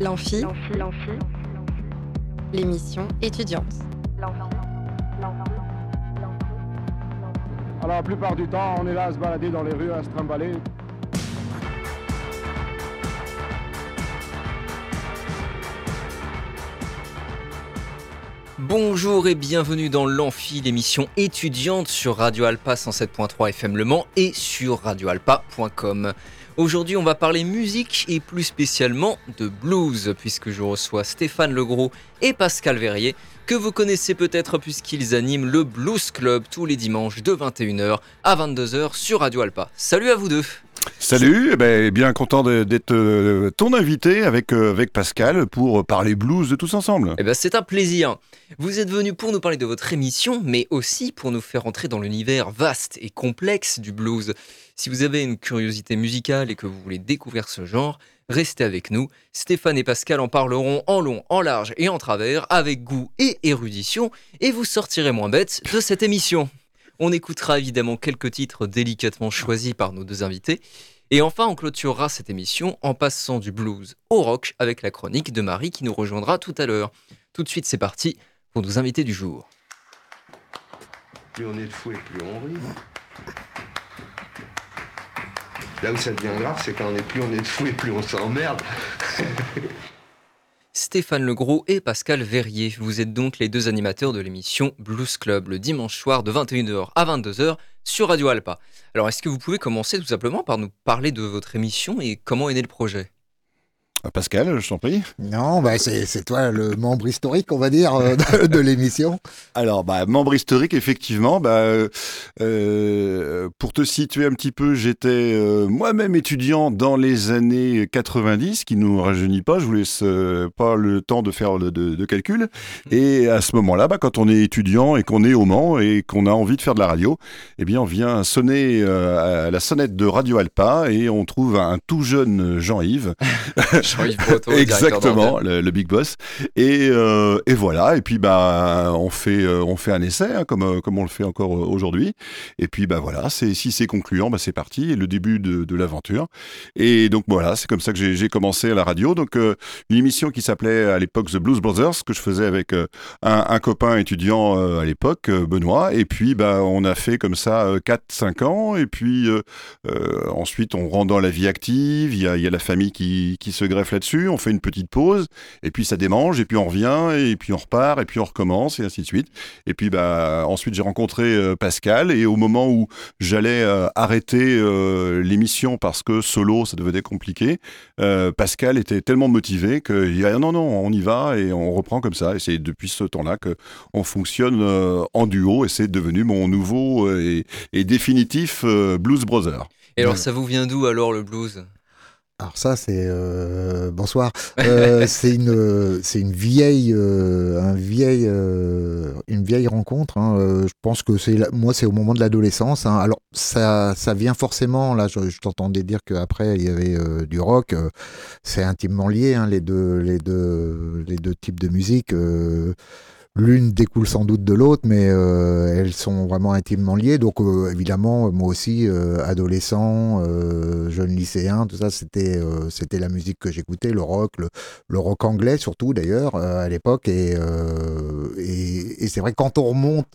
L'amphi, l'émission étudiante. Alors la plupart du temps, on est là à se balader dans les rues, à se trimballer. Bonjour et bienvenue dans l'Amphi, l'émission étudiante sur Radio Alpa 107.3 FM Le Mans et sur radioalpa.com. Aujourd'hui, on va parler musique et plus spécialement de blues, puisque je reçois Stéphane Legros et Pascal Verrier, que vous connaissez peut-être puisqu'ils animent le Blues Club tous les dimanches de 21h à 22h sur Radio Alpa. Salut à vous deux Salut, eh ben, bien content d'être euh, ton invité avec, euh, avec Pascal pour parler blues de tous ensemble. Eh ben, c'est un plaisir. Vous êtes venu pour nous parler de votre émission, mais aussi pour nous faire entrer dans l'univers vaste et complexe du blues. Si vous avez une curiosité musicale et que vous voulez découvrir ce genre, restez avec nous. Stéphane et Pascal en parleront en long, en large et en travers, avec goût et érudition, et vous sortirez moins bête de cette émission. On écoutera évidemment quelques titres délicatement choisis par nos deux invités. Et enfin, on clôturera cette émission en passant du blues au rock avec la chronique de Marie qui nous rejoindra tout à l'heure. Tout de suite, c'est parti pour nos invités du jour. Plus est fou plus on rit. Là où ça devient grave, c'est quand est plus on est fou et plus on s'emmerde. Stéphane Legros et Pascal Verrier. Vous êtes donc les deux animateurs de l'émission Blues Club le dimanche soir de 21h à 22h sur Radio Alpa. Alors est-ce que vous pouvez commencer tout simplement par nous parler de votre émission et comment est le projet? Pascal, je t'en prie. Non, bah c'est toi le membre historique, on va dire, euh, de, l'émission. Alors, bah, membre historique, effectivement. Bah, euh, pour te situer un petit peu, j'étais euh, moi-même étudiant dans les années 90, qui nous rajeunit pas. Je vous laisse pas le temps de faire de, de, calcul. Et à ce moment-là, bah, quand on est étudiant et qu'on est au Mans et qu'on a envie de faire de la radio, eh bien, on vient sonner à la sonnette de Radio Alpa et on trouve un tout jeune Jean-Yves. Exactement, le, big boss. Et, euh, et, voilà. Et puis bah on fait euh, on fait un essai hein, comme euh, comme on le fait encore aujourd'hui. Et puis bah voilà, si c'est concluant, bah c'est parti. Et le début de, de l'aventure. Et donc voilà, c'est comme ça que j'ai commencé à la radio. Donc une émission qui s'appelait à l'époque The Blues Brothers que je faisais avec un, un, copain étudiant à l'époque, Benoît. Et puis bah on a fait comme ça 4-5 ans. Et puis ensuite on rentre dans la vie active. Il y a, il y a la famille qui, qui se greffe là-dessus on fait une petite pause, et puis ça démange, et puis on revient, et puis on repart, et puis on recommence, et ainsi de suite. Et puis bah, ensuite j'ai rencontré euh, Pascal, et au moment où j'allais euh, arrêter euh, l'émission parce que solo ça devenait compliqué, Pascal était tellement motivé qu'il dit ah, non, non, on y va, et on reprend comme ça. Et c'est depuis ce temps-là qu'on fonctionne en duo, et c'est devenu mon nouveau et, et définitif Blues Brother. Et alors ça vous vient d'où alors le blues? Alors ça, c'est euh, bonsoir. Euh, c'est une, c'est une vieille, euh, un vieille, une vieille rencontre. Hein. Je pense que c'est, moi, c'est au moment de l'adolescence. Hein. Alors ça, ça vient forcément. Là, je, t'entendais dire qu'après il y avait du rock. c'est intimement lié, hein, les deux, les deux, les deux types de musique. L'une découle sans doute de l'autre, mais euh, elles sont vraiment intimement liées. Donc euh, évidemment, moi aussi, euh, adolescent, jeune lycéen, tout ça, c'était c'était la musique que j'écoutais, le rock, le, rock anglais surtout d'ailleurs à l'époque. Et, et, c'est vrai quand on remonte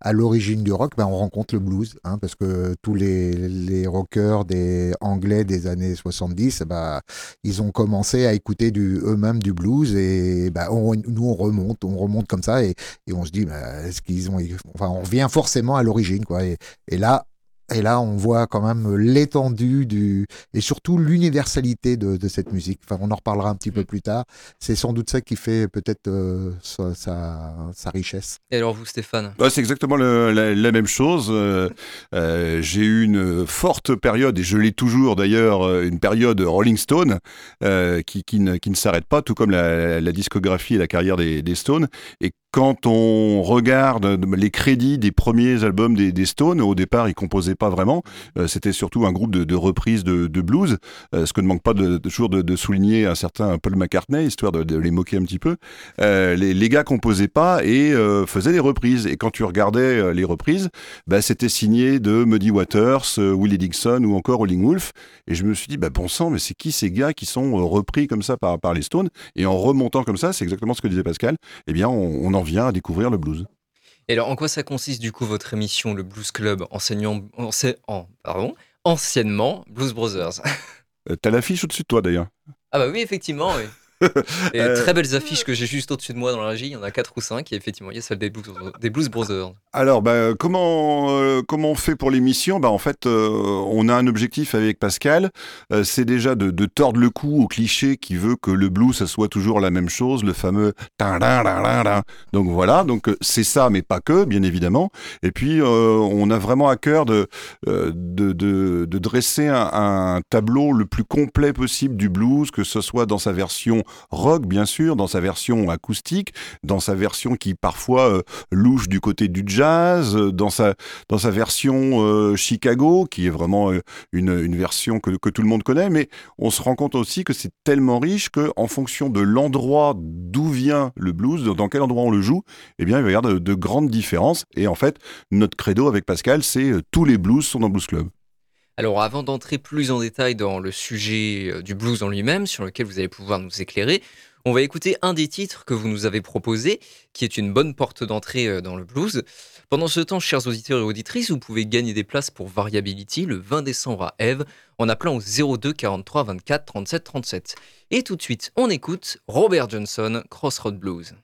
à l'origine du rock, ben, on rencontre le blues, hein, parce que tous les, les rockers des anglais des années 70, ben, ils ont commencé à écouter eux-mêmes du blues et ben, nous on remonte, on remonte comme ça et, on se dit, bah, est-ce qu'ils ont. Enfin, on revient forcément à l'origine, quoi. Et, et là, et là, on voit quand même l'étendue du et surtout l'universalité de, cette musique. Enfin, on en reparlera un petit peu mm. plus tard. C'est sans doute ça qui fait peut-être euh, sa, richesse. Et alors vous, Stéphane? Bah, C'est exactement la, même chose. Euh, euh, j'ai eu une forte période, et je l'ai toujours d'ailleurs, une période Rolling Stone qui, qui, ne, qui ne s'arrête pas, tout comme la, discographie et la carrière des, des Stones. Et quand on regarde les crédits des premiers albums des, Stones, au départ, ils composaient pas vraiment. Euh, C'était surtout un groupe de, reprises de, blues, euh, ce que ne manque pas toujours de, souligner un certain Paul McCartney, histoire de, les moquer un petit peu. Euh, les, les gars composaient pas et euh, faisaient des reprises. Et quand tu regardais euh, les reprises, bah, c'était signé de Muddy Waters, euh, Willie Dixon ou encore Rolling Wolf. Et je me suis dit, bah, bon sang, mais c'est qui ces gars qui sont euh, repris comme ça par, les Stones? Et en remontant comme ça, c'est exactement ce que disait Pascal, eh bien, on en vient à découvrir le blues. Et alors, en quoi ça consiste du coup votre émission, le Blues Club, enseignant, ense- en, pardon, anciennement Blues Brothers? Euh, T'as l'affiche au-dessus de toi d'ailleurs. Ah bah oui, effectivement, oui. Et Euh, très belles affiches que j'ai juste au-dessus de moi dans la régie, il y en a 4 ou 5, et effectivement, il y a celle des Blues, des Blues Brothers. Alors, bah, comment, euh, comment on fait pour l'émission? Bah, En fait, euh, on a un objectif avec Pascal. Euh, c'est déjà de, tordre le cou au cliché qui veut que le blues, ça soit toujours la même chose, le fameux. Donc voilà, donc c'est ça, mais pas que, bien évidemment. Et puis, on a vraiment à cœur de, dresser un, tableau le plus complet possible du blues, que ce soit dans sa version rock, bien sûr, dans sa version acoustique, dans sa version qui parfois louche du côté du jazz, euh, dans sa, dans sa version euh, Chicago, qui est vraiment euh, une, une version que, que tout le monde connaît, mais on se rend compte aussi que c'est tellement riche que en fonction de l'endroit d'où vient le blues, dans quel endroit on le joue, eh bien il va y avoir de, de grandes différences. Et en fait, notre credo avec Pascal, c'est tous les blues sont dans Blues Club. Alors, avant d'entrer plus en détail dans le sujet du blues en lui-même, sur lequel vous allez pouvoir nous éclairer, on va écouter un des titres que vous nous avez proposé, qui est une bonne porte d'entrée dans le blues. Pendant ce temps, chers auditeurs et auditrices, vous pouvez gagner des places pour Variability le 20 décembre à Eve en appelant au 02 43 24 37 37. Et tout de suite, on écoute Robert Johnson, Crossroad Blues.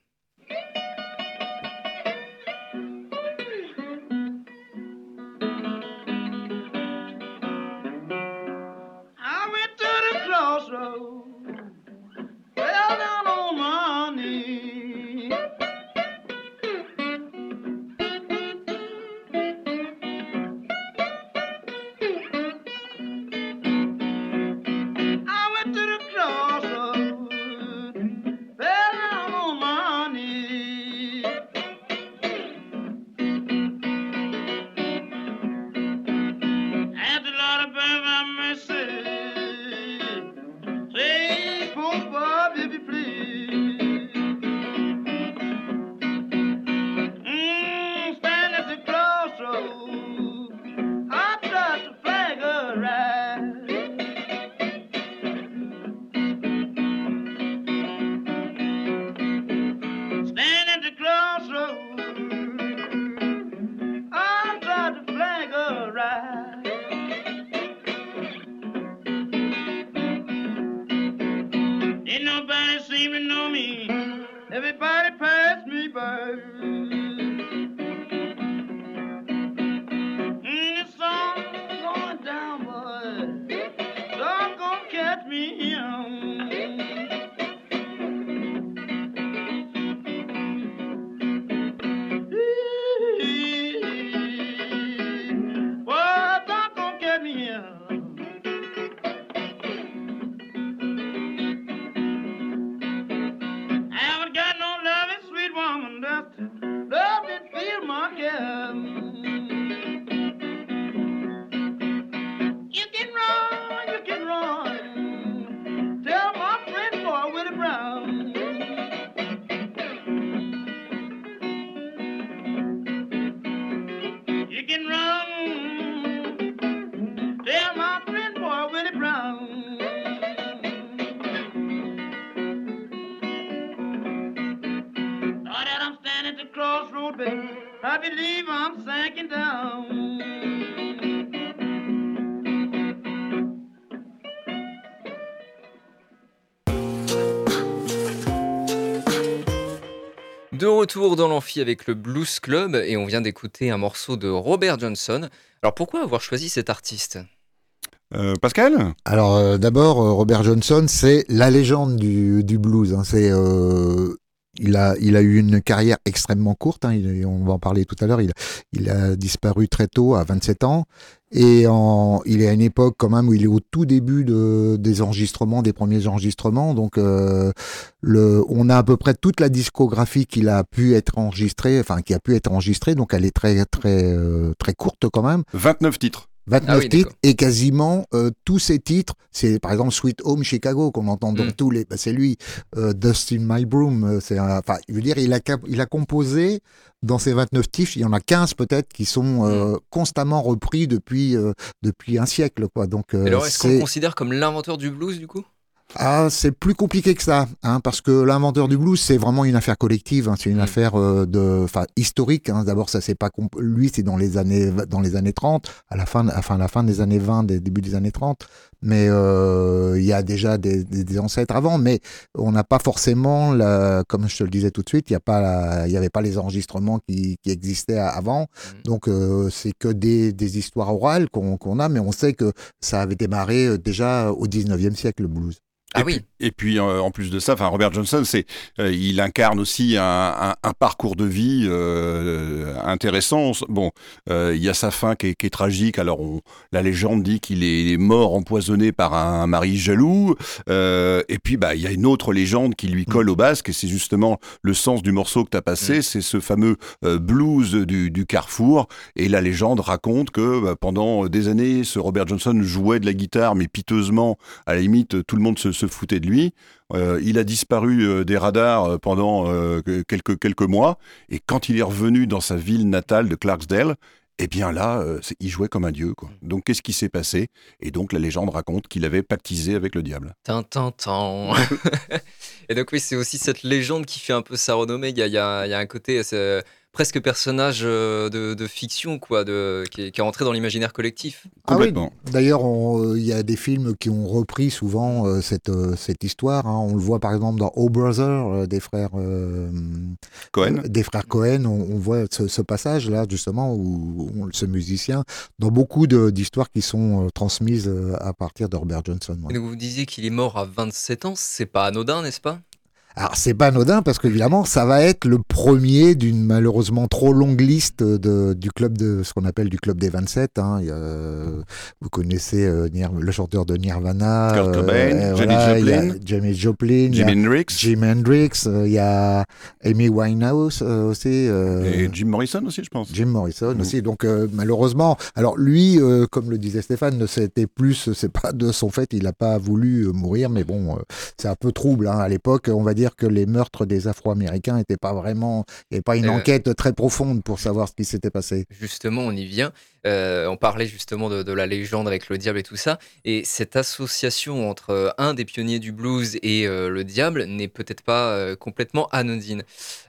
You give retour dans l'amphi avec le Blues Club et on vient d'écouter un morceau de Robert Johnson. Alors pourquoi avoir choisi cet artiste? Euh, Pascal? Alors euh, d'abord, euh, Robert Johnson, c'est la légende du, du blues. hein. C'est, euh, il a, il a eu une carrière extrêmement courte. hein, il- on va en parler tout à l'heure. Il, il a disparu très tôt, à 27 ans. Et il est à une époque quand même où il est au tout début de, des enregistrements, des premiers enregistrements. Donc, euh, le, on a à peu près toute la discographie qu'il a pu être enregistrée, enfin qui a pu être enregistrée. Donc, elle est très très euh, très courte quand même. 29 titres. 29 Ah oui, titres et quasiment euh, tous ces titres, c'est par exemple Sweet Home Chicago qu'on entend dans Mm. tous les, bah, c'est lui, euh, Dust in My Broom, euh, c'est enfin, je veux dire, il a il a composé dans ces 29 titres, il y en a 15 peut-être qui sont euh, constamment repris depuis depuis un siècle quoi. Donc alors, est-ce qu'on considère comme l'inventeur du blues du coup? Ah, c'est plus compliqué que ça, hein, parce que l'inventeur du blues, c'est vraiment une affaire collective, hein, c'est une Mm. affaire euh, de, enfin, historique. Hein, D'abord, ça c'est pas lui, c'est dans les années, dans les années 30, à la fin, enfin, à la fin des années 20, des début des années 30. Mais euh, il y a déjà des, des- des ancêtres avant, mais on n'a pas forcément, la, comme je te le disais tout de suite, il y a pas, il y avait pas les enregistrements qui, qui existaient avant. Mm. Donc euh, c'est que des, des histoires orales qu'on qu'on a, mais on sait que ça avait démarré euh, déjà au 19e siècle le blues. Ah et oui. Puis, et puis euh, en plus de ça, enfin Robert Johnson, c'est euh, il incarne aussi un, un- un parcours de vie euh, intéressant. Bon, il y a sa fin qui est, qui est tragique. Alors on, la légende dit qu'il est, mort empoisonné par un mari jaloux. Et puis bah il y a une autre légende qui lui colle au basque et c'est justement le sens du morceau que tu as passé. Mm. C'est ce fameux blues du, du Carrefour. Et la légende raconte que bah, pendant des années, ce Robert Johnson jouait de la guitare, mais piteusement. À la limite, tout le monde se, se foutait de lui. Euh, il a disparu euh, des radars euh, pendant euh, que- quelques, quelques mois. Et quand il est revenu dans sa ville natale de Clarksdale, eh bien là, euh, il jouait comme un dieu. Quoi. Donc qu'est-ce qui s'est passé? Et donc la légende raconte qu'il avait pactisé avec le diable. Tintintin. Et donc oui, c'est aussi cette légende qui fait un peu sa renommée. Il y a, il y un côté c'est presque personnage euh, de, de fiction, quoi, de, qui, est, qui est rentré dans l'imaginaire collectif. Ah oui. D'ailleurs, on- euh, il y a des films qui ont repris souvent euh, cette, euh, cette histoire. hein. On le voit par exemple dans Oh Brother euh, des frères euh, Cohen euh, des frères Cohen. On, on voit ce, ce passage là justement où, où ce musicien dans beaucoup d'histoires qui sont euh, transmises à partir de Robert Johnson. ouais. Et donc vous disiez qu'il est mort à 27 ans, c'est pas anodin, n'est-ce pas? Alors c'est pas anodin parce qu'évidemment ça va être le premier d'une malheureusement trop longue liste de, du club de ce qu'on appelle du club des 27. hein. Il y a, euh, vous connaissez euh, le chanteur de Nirvana, Kurt Cobain, euh, voilà, a Joplin. Janis Joplin, a Hendrix Jim Hendrix, euh, il y a Amy Winehouse euh, aussi. euh, et Jim Morrison aussi, je pense. Jim Morrison aussi. Donc euh, malheureusement, alors lui, euh, comme le disait Stéphane, ne c'était plus, c'est pas de son fait, il n'a pas voulu mourir, mais bon, euh, c'est un peu trouble hein. à l'époque. On va dire que les meurtres des Afro-Américains n'étaient pas vraiment, il n'y avait pas une Euh. enquête très profonde pour savoir ce qui s'était passé. Justement, on y vient. Euh, on parlait justement de, de la légende avec le diable et tout ça. Et cette association entre euh, un des pionniers du blues et euh, le diable n'est peut-être pas euh, complètement anodine.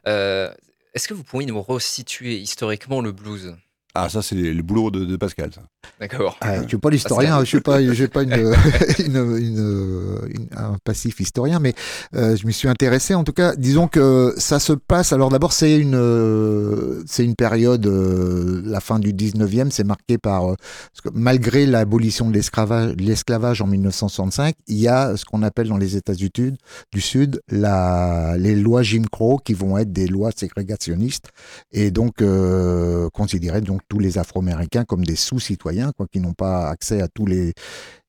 Euh, Est-ce que vous pourriez nous resituer historiquement le blues? Ah, ça, c'est le boulot de, de Pascal. Ça. Ah, D'accord. je suis pas l'historien, je suis pas, j'ai pas une, une- une- une- un passif historien, mais euh, je m'y suis intéressé. En tout cas, disons que ça se passe. Alors d'abord, c'est une, euh, c'est une période, euh, la fin du 19e, c'est marqué par, euh, parce que malgré l'abolition de l'esclavage, l'esclavage en 1965, il y a ce qu'on appelle dans les États du Sud, du Sud, la, les lois Jim Crow qui vont être des lois ségrégationnistes et donc considérer donc tous les Afro-Américains comme des sous-citoyens, quoi, qui n'ont pas accès à tous les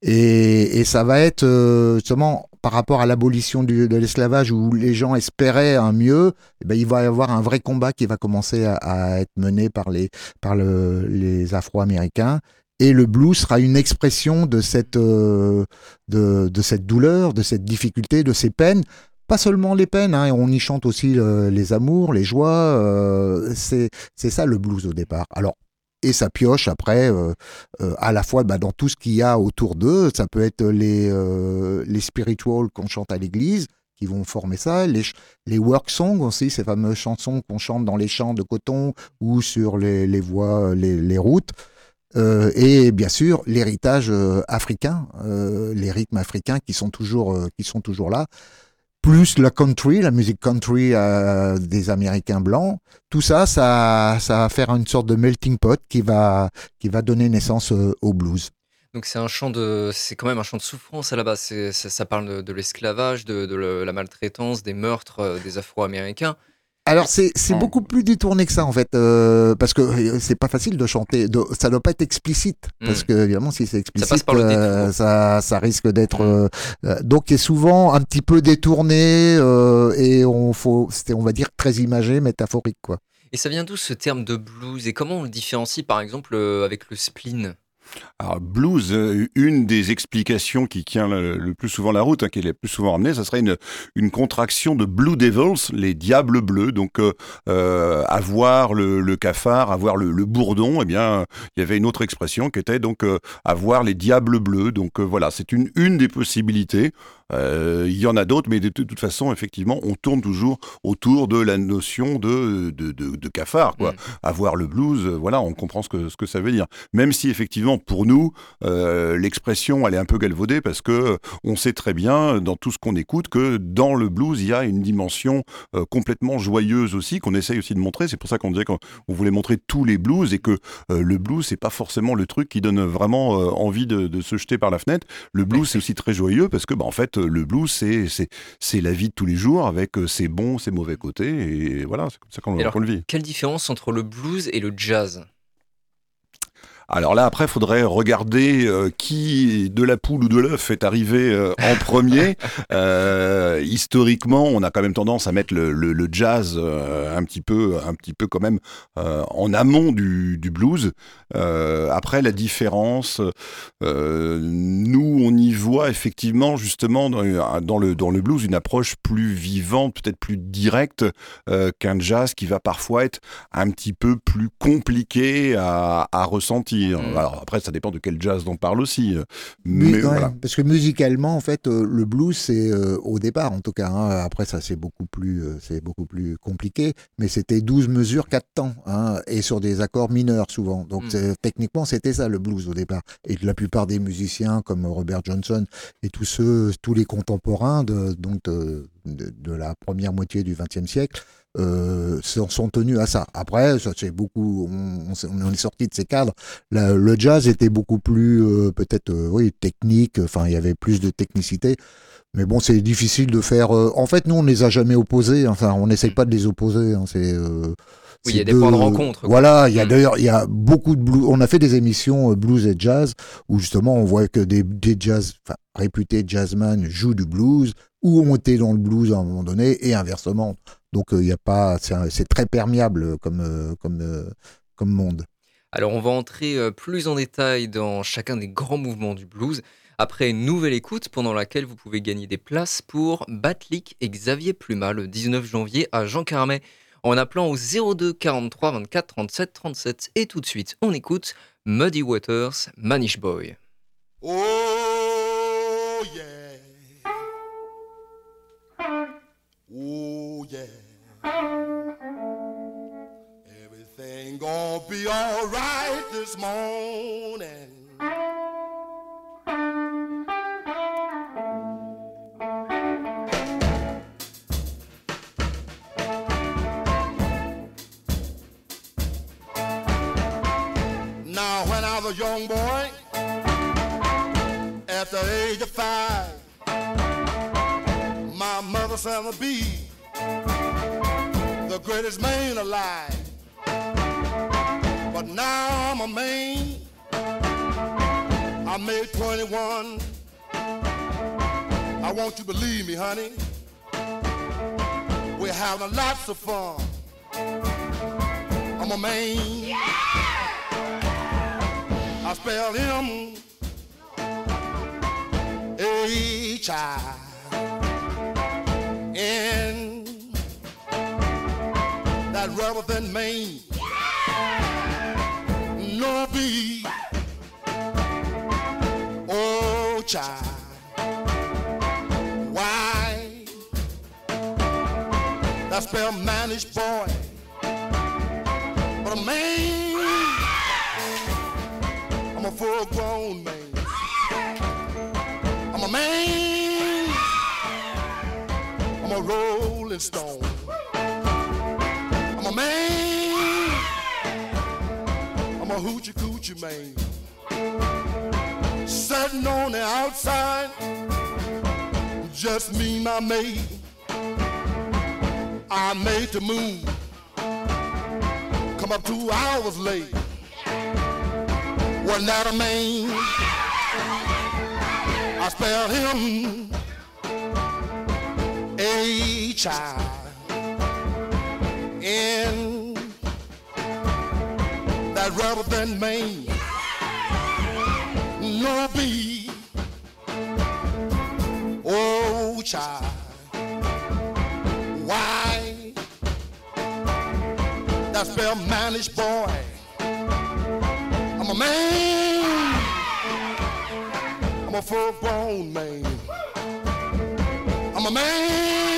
et, et ça va être euh, justement par rapport à l'abolition de l'esclavage où les gens espéraient un mieux, eh ben, il va y avoir un vrai combat qui va commencer à, être mené par les par le, les Afro-Américains. Et le blues sera une expression de cette, euh, de, cette douleur, de cette difficulté, de ces peines pas seulement les peines, hein, on y chante aussi euh, les amours, les joies. euh, c'est ça le blues au départ. Alors et ça pioche après euh, euh, à la fois bah, dans tout ce qu'il y a autour d'eux. Ça peut être les euh, les spirituals qu'on chante à l'église qui vont former ça, les les work songs aussi, ces fameuses chansons qu'on chante dans les champs de coton ou sur les, les voies, les, les routes. Euh, et bien sûr l'héritage euh, africain, euh, les rythmes africains qui sont toujours euh, qui sont toujours là plus la country, la musique country euh, des Américains blancs, tout ça, ça, ça va faire une sorte de melting pot qui va, qui va donner naissance euh, au blues. Donc c'est un chant de, c'est quand même un chant de souffrance à la base. Ça, parle de, l'esclavage, de, la maltraitance, des meurtres euh, des Afro-Américains. Alors c'est c'est beaucoup plus détourné que ça en fait, euh, parce que euh, c'est pas facile de chanter, de, ça doit pas être explicite, parce Mm. que évidemment si c'est explicite, euh, ça, ça risque d'être Mm. euh, euh, donc est souvent un petit peu détourné euh, et on faut, c'était on va dire très imagé, métaphorique quoi. Et ça vient d'où ce terme de blues? Et comment on le différencie par exemple avec le spleen? Alors, blues, euh, une des explications qui tient le, plus souvent la route, hein, qui est le plus souvent ramenée, ça serait une, contraction de Blue Devils, les diables bleus. Donc, euh, euh, avoir le, cafard, avoir le, le bourdon, eh bien, il y avait une autre expression qui était donc euh, avoir les diables bleus. Donc, voilà, c'est une, une des possibilités. Euh, il y en a d'autres, mais de, toute façon, effectivement, on tourne toujours autour de la notion de, de, de, de cafard, quoi. Mm. Avoir le blues, euh, voilà, on comprend ce que, ce que ça veut dire. Même si, effectivement, pour nous, euh, l'expression, elle est un peu galvaudée parce que on sait très bien, dans tout ce qu'on écoute, que dans le blues, il y a une dimension complètement joyeuse aussi, qu'on essaye aussi de montrer. C'est pour ça qu'on disait qu'on on voulait montrer tous les blues et que euh, le blues, c'est pas forcément le truc qui donne vraiment euh, envie de, de se jeter par la fenêtre. Le blues, c'est aussi très joyeux parce que, bah, en fait, euh, le blues, c'est, la vie de tous les jours avec euh, ses bons, ses mauvais côtés. Et voilà, c'est comme ça qu'on le vit. Quelle différence entre le blues et le jazz? Alors là, après, il faudrait regarder euh, qui de la poule ou de l'œuf est arrivé euh, en premier. Euh, historiquement, on a quand même tendance à mettre le, le- le jazz un petit peu, un petit peu quand même en amont du, du blues. Après, la différence, nous, on y voit effectivement justement dans, dans le dans le blues une approche plus vivante, peut-être plus directe qu'un jazz qui va parfois être un petit peu plus compliqué à, à ressentir. Mm. Alors après, ça dépend de quel jazz on parle aussi. euh, Mu- Mais ouais, voilà. Parce que musicalement, en fait, euh, le blues, c'est euh, au départ, en tout cas. hein, après, ça, c'est beaucoup plus, euh, c'est beaucoup plus compliqué. Mais c'était 12 mesures, 4 temps, hein, et sur des accords mineurs souvent. Donc, Mm. techniquement, c'était ça le blues au départ. Et la plupart des musiciens, comme Robert Johnson et tous ceux, tous les contemporains de, donc de, de- de la première moitié du XXe siècle. Euh, sont, tenus à ça. Après, ça c'est beaucoup. On, on est sorti de ces cadres la- le jazz était beaucoup plus euh, peut-être euh, oui technique enfin il y avait plus de technicité mais bon c'est difficile de faire euh, en fait nous on les a jamais opposés enfin on n'essaye pas de les opposer hein, c'est euh, Oui, il y a des points de rencontre, quoi. voilà il y a Mm. d'ailleurs il y a beaucoup de blues on a fait des émissions euh, blues et jazz où justement on voit que des, des jazz enfin réputés jazzman jouent du blues ou ont été dans le blues à un moment donné et inversement donc euh, il y a pas c'est très perméable comme euh, comme euh, comme monde Alors on va entrer plus en détail dans chacun des grands mouvements du blues après une nouvelle écoute pendant laquelle vous pouvez gagner des places pour Batlik et Xavier Pluma le 19 janvier à Jean Carmet en appelant au 02 43 24 37 37 et tout de suite on écoute Muddy Waters Manish Boy. Oh yeah. Oh yeah. Everything gonna be alright this morning. Now when I was a young boy, at the age of five, my mother said to be the greatest man alive. But now I'm a man. I made 21. I want you to believe me, honey. We're having lots of fun. I'm a man. Yeah! I spell him H rubber than Maine. No B Oh child Why that spell manish boy But a man I'm a full grown man I'm a man. I'm a rolling stone. Man. I'm a hoochie coochie man. sitting on the outside. Just me, my maid. I made the move. Come up two hours late. Wasn't that a man? I spared him a child. In that rubber band man, no be. Oh, child, why that spell managed boy? I'm a man. I'm a full grown man. I'm a man.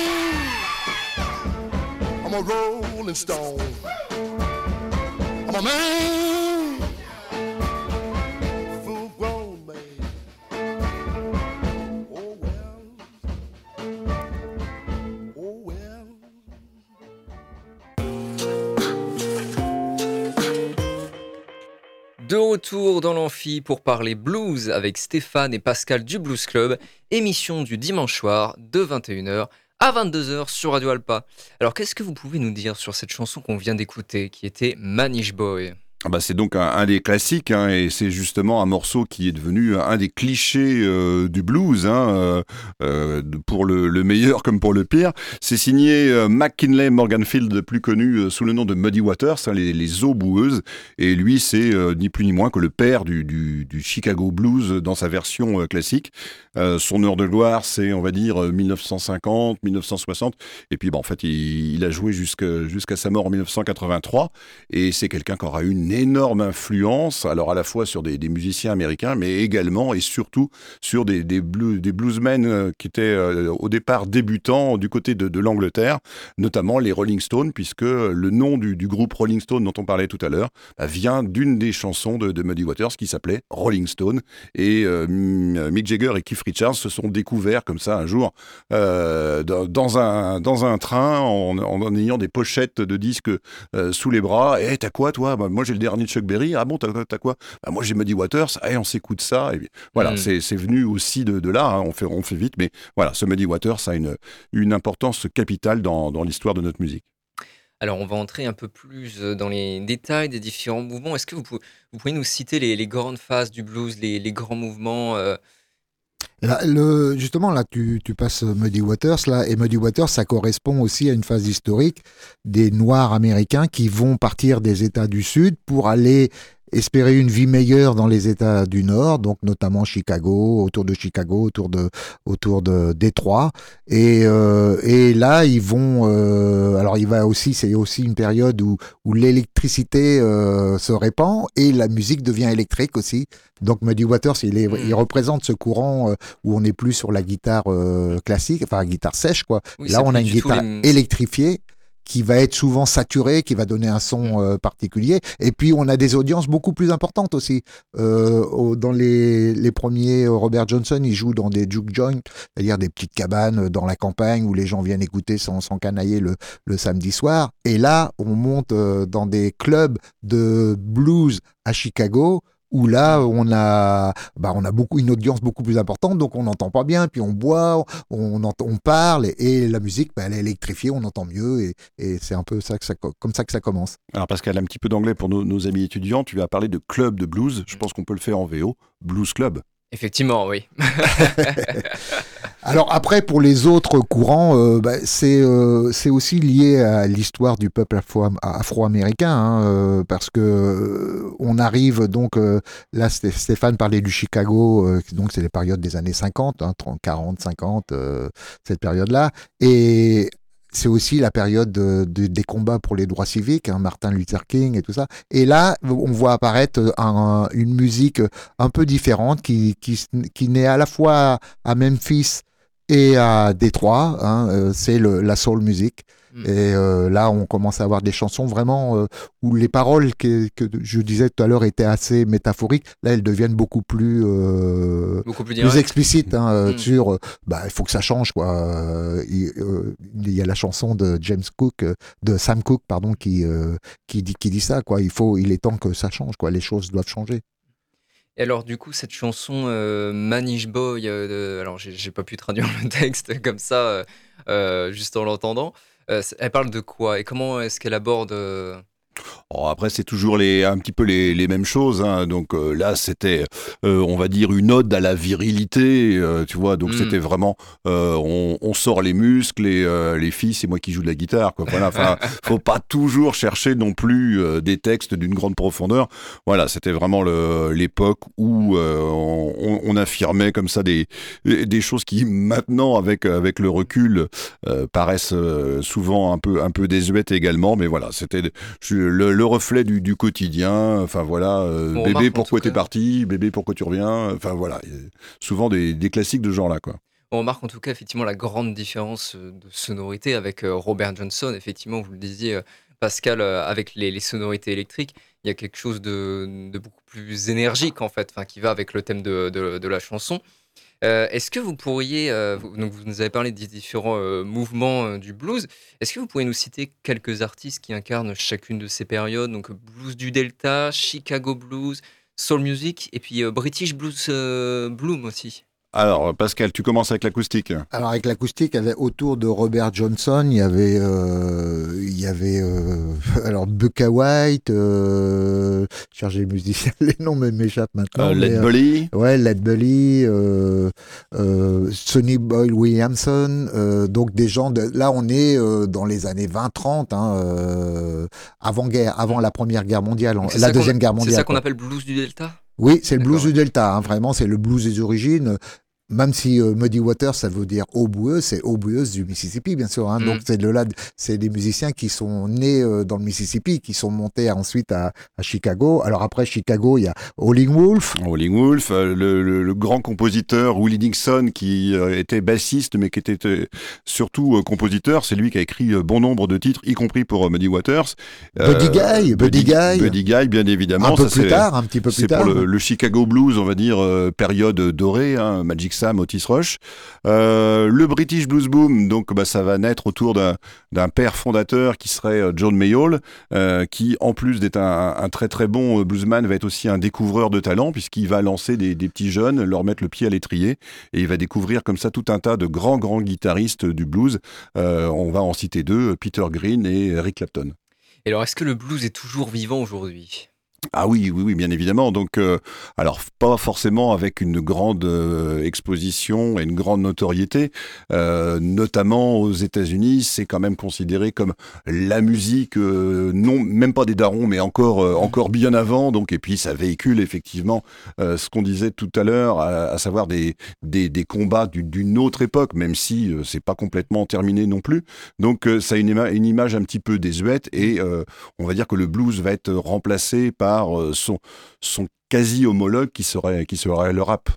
De retour dans l'amphi pour parler blues avec Stéphane et Pascal du Blues Club, émission du dimanche soir de 21h à 22h sur Radio Alpa. Alors qu'est-ce que vous pouvez nous dire sur cette chanson qu'on vient d'écouter qui était Manish Boy? Bah, c'est donc un, des classiques, hein, et c'est justement un morceau qui est devenu un des clichés euh, du blues, hein, euh, euh, pour le, le meilleur comme pour le pire. C'est signé euh, McKinley Morganfield, plus connu euh, sous le nom de Muddy Waters, hein, les, les eaux boueuses, et lui c'est euh, ni plus ni moins que le père du, Chicago Blues dans sa version euh, classique. Euh, son heure de gloire, c'est on va dire euh, 1950, 1960, et puis en fait il, a joué jusqu'à sa mort en 1983. Et c'est quelqu'un qui aura une énorme influence, alors à la fois sur des, musiciens américains, mais également et surtout sur des, blues- des bluesmen euh, qui étaient euh, au départ débutants du côté de, l'Angleterre, notamment les Rolling Stones, puisque le nom du, groupe Rolling Stone dont on parlait tout à l'heure bah, vient d'une des chansons de, de Muddy Waters qui s'appelait Rolling Stone. Et euh, Mick Jagger et Keith Richards se sont découverts comme ça un jour dans, un, dans un train en, ayant des pochettes de disques sous les bras. Et t'as quoi, toi? Bah, Moi, j'ai le dernier de Chuck Berry. Ah bon, t'as quoi? Bah, Moi, j'ai Muddy Waters. Ah, et on s'écoute ça. Et voilà, Mm. c'est venu aussi de, de là. hein. On, fait, on fait vite. Mais voilà, ce Muddy Waters a une, une importance capitale dans, dans l'histoire de notre musique. Alors on va entrer un peu plus euh, dans les détails des différents mouvements. Est-ce que vous pouvez, vous pouvez nous citer les, les grandes phases du blues, les, les grands mouvements euh, Justement, là, tu, tu passes Muddy Waters, là, et Muddy Waters, ça correspond aussi à une phase historique des Noirs américains qui vont partir des États du Sud pour aller espérer une vie meilleure dans les États du Nord, donc notamment Chicago, autour de Chicago, autour de, autour de Détroit. Et, euh, et là, ils vont. euh, alors, il va aussi, c'est aussi une période où, où l'électricité euh, se répand et la musique devient électrique aussi. Donc, Muddy Waters, il, est, Mm. il représente ce courant où on n'est plus sur la guitare classique, enfin, la guitare sèche, quoi. oui, Là, on a une guitare les- électrifiée qui va être souvent saturée, qui va donner un son euh, particulier. Et puis, on a des audiences beaucoup plus importantes aussi. Euh, au- dans les, les premiers, euh, Robert Johnson, il joue dans des juke joints, c'est-à-dire des petites cabanes euh, dans la campagne où les gens viennent écouter sans, sans canailler le, le samedi soir. Et là, on monte euh, dans des clubs de blues à Chicago où là on a bah, on a beaucoup une audience beaucoup plus importante donc on n'entend pas bien puis on boit on, entend- on parle et, et la musique bah, elle est électrifiée on entend mieux et, et c'est un peu ça que ça co- comme ça que ça commence Alors, Pascal, un petit peu d'anglais pour nos, nos amis étudiants. Tu vas parler de club de blues. Je pense qu'on peut le faire en VO. Blues Club. Effectivement, oui. Alors après, pour les autres courants, euh, bah, c'est euh, c'est aussi lié à l'histoire du peuple afro- afro-américain, hein, euh, parce que on arrive donc, là Sté- Stéphane parlait du Chicago, donc c'est les périodes des années 50, hein, 30, 40, 50, euh, cette période-là, et c'est aussi la période de- de- des combats pour les droits civiques, hein, Martin Luther King et tout ça. Et là, on voit apparaître un- une musique un peu différente qui, naît à la fois à Memphis et à Détroit. hein, euh, c'est la soul music. Et euh, là, on commence à avoir des chansons vraiment euh, où les paroles que, que je disais tout à l'heure étaient assez métaphoriques. Là, elles deviennent beaucoup plus, euh, Beaucoup plus explicites hein, Mm. sur. bah, il faut que ça change, quoi. Il, il y a la chanson de James Cook, de Sam Cooke, pardon, qui qui dit qui dit ça, quoi. Il faut, il est temps que ça change, quoi. Les choses doivent changer. Et alors, du coup, cette chanson euh, Manish Boy, euh, de- alors j'ai pas pu traduire le texte comme ça, euh, juste en l'entendant. Euh, elle parle de quoi et comment est-ce qu'elle aborde euh, Oh, après, c'est toujours les, un petit peu les, les mêmes choses. hein. Donc euh, là, c'était, euh, on va dire, une ode à la virilité, euh, tu vois. Donc Mm. c'était vraiment, on, on sort les muscles et les filles, c'est moi qui joue de la guitare. Quoi. Voilà. Enfin, faut pas toujours chercher non plus des textes d'une grande profondeur. Voilà, c'était vraiment l'époque où on, on affirmait comme ça des, des choses qui maintenant, avec avec le recul, paraissent souvent un peu un peu désuètes également. Mais voilà, c'était je- le, le reflet du, du quotidien. Enfin voilà, euh, bébé pourquoi t'es parti, bébé pourquoi tu reviens? Enfin voilà, souvent des, des classiques de ce genre là quoi. On remarque en tout cas effectivement la grande différence euh, de sonorité avec euh, Robert Johnson. Effectivement, vous le disiez, Pascal, avec les, les sonorités électriques, il y a quelque chose de, de beaucoup plus énergique en fait, enfin, qui va avec le thème de, de- de la chanson. Euh, Est-ce que vous pourriez, euh, vous, donc vous nous avez parlé des différents euh, mouvements du blues, est-ce que vous pourriez nous citer quelques artistes qui incarnent chacune de ces périodes, donc blues du Delta, Chicago blues, soul music et puis British blues bloom aussi? Alors Pascal, tu commences avec l'acoustique. Alors avec l'acoustique, il y avait autour de Robert Johnson, il y avait, euh, il y avait euh, alors Bucka White, euh, cherche les musiciens, les noms m'échappent maintenant. Euh, Led euh, Belly. Ouais, Led Belly, euh, euh, Sonny Boyle Williamson, euh, donc des gens de là on est euh, dans les années 20-30, hein, euh, avant guerre, avant la première guerre mondiale, c'est la deuxième guerre C'est mondiale. ça qu'on appelle blues du Delta? Oui, c'est le blues du Delta, hein, vraiment, c'est le blues des origines. Même si euh, Muddy Waters, ça veut dire eau boueuse, c'est eau boueuse du Mississippi, bien sûr. hein. Mhm. Donc c'est de là, c'est des musiciens qui sont nés euh, dans le Mississippi, qui sont montés ensuite à, à Chicago. Alors après Chicago, il y a Howling Wolf. Howling Wolf, euh, le, le- le grand compositeur Willie Dixon qui euh, était bassiste mais qui était surtout compositeur, c'est lui qui a écrit bon nombre de titres, y compris pour Muddy Waters. Buddy Guy, Buddy Guy. Buddy Guy, bien évidemment. un peu ça, plus c'est- tard, un petit peu plus C'est tard. pour le, le Chicago Blues, on va dire, période dorée, hein, Magic Sam, Otis Rush. Le British Blues Boom, donc bah, ça va naître autour d'un père fondateur qui serait euh, John Mayall, euh, qui en plus d'être un, très très bon euh, bluesman, va être aussi un découvreur de talent, puisqu'il va lancer des, petits jeunes, leur mettre le pied à l'étrier, et il va découvrir comme ça tout un tas de grands grands guitaristes du blues. On va en citer deux, Peter Green et Eric Clapton. Et alors, est-ce que le blues est toujours vivant aujourd'hui? Ah oui, oui, oui, bien évidemment. Donc, euh, alors pas forcément avec une grande euh, exposition et une grande notoriété, euh, notamment aux États-Unis, c'est quand même considéré comme la musique, euh, non, même pas des darons, mais encore, euh, encore bien avant. Donc, et puis ça véhicule effectivement euh, ce qu'on disait tout à l'heure, à, savoir des, des, des combats du- d'une autre époque, même si c'est pas complètement terminé non plus. Donc, ça a une, une image un petit peu désuète et on va dire que le blues va être remplacé par euh, son, son quasi homologue qui serait, qui serait le rap.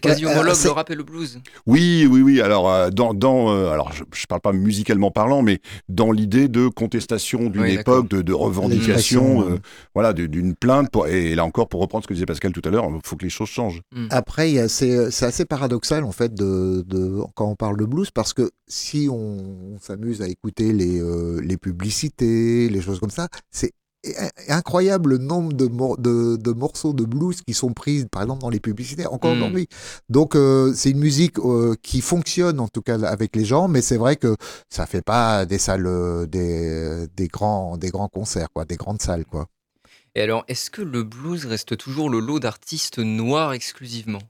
Quasi Ouais, euh, homologue, le rap et le blues Oui, oui, oui. Alors, euh, dans, dans euh, alors je, je parle pas musicalement parlant, mais dans l'idée de contestation d'une Oui, époque, de, de revendication, euh, voilà, d'une plainte. Pour, et là encore, pour reprendre ce que disait Pascal tout à l'heure, il faut que les choses changent. Après, il y a- c'est c'est assez paradoxal en fait de, de- quand on parle de blues parce que si on, s'amuse à écouter les, euh, les publicités, les choses comme ça, c'est incroyable le nombre de, mor- de, de morceaux de blues qui sont pris par exemple dans les publicités encore Mm. aujourd'hui. Donc euh, c'est une musique euh, qui fonctionne en tout cas avec les gens, mais c'est vrai que ça fait pas des salles, euh, des, des grands, des grands concerts quoi, des grandes salles quoi. Et alors, est-ce que le blues reste toujours le lot d'artistes noirs exclusivement?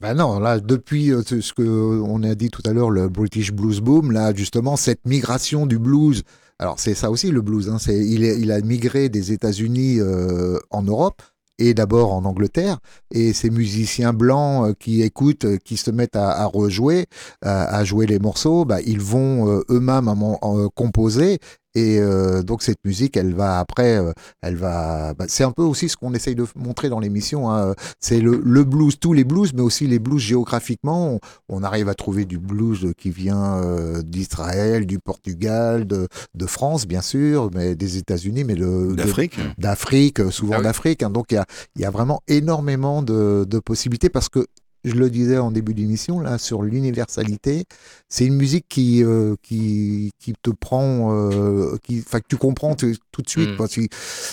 Ben non, là, depuis ce ce que on a dit tout à l'heure, le British Blues Boom, là, justement, cette migration du blues. Alors, c'est ça aussi le blues. Hein, c'est, il, est- il a migré des États-Unis euh, en Europe et d'abord en Angleterre. Et ces musiciens blancs euh, qui écoutent, euh, qui se mettent à, à rejouer, à, à jouer les morceaux, bah, ils vont euh, eux-mêmes composer. Et euh, donc cette musique, elle va après, euh, elle va. bah, c'est un peu aussi ce qu'on essaye de montrer dans l'émission. hein, c'est le, le blues, tous les blues, mais aussi les blues géographiquement. On, on arrive à trouver du blues qui vient euh, d'Israël, du Portugal, de, de France, bien sûr, mais des États-Unis, mais D'Afrique. d'Afrique, euh, souvent Ah oui. d'Afrique. hein. donc il y a, il y a vraiment énormément de, de possibilités parce que je le disais en début d'émission, là, sur l'universalité, c'est une musique qui, euh, qui, qui te prend, euh, qui, que tu comprends tout de suite. Mm. quoi. Si-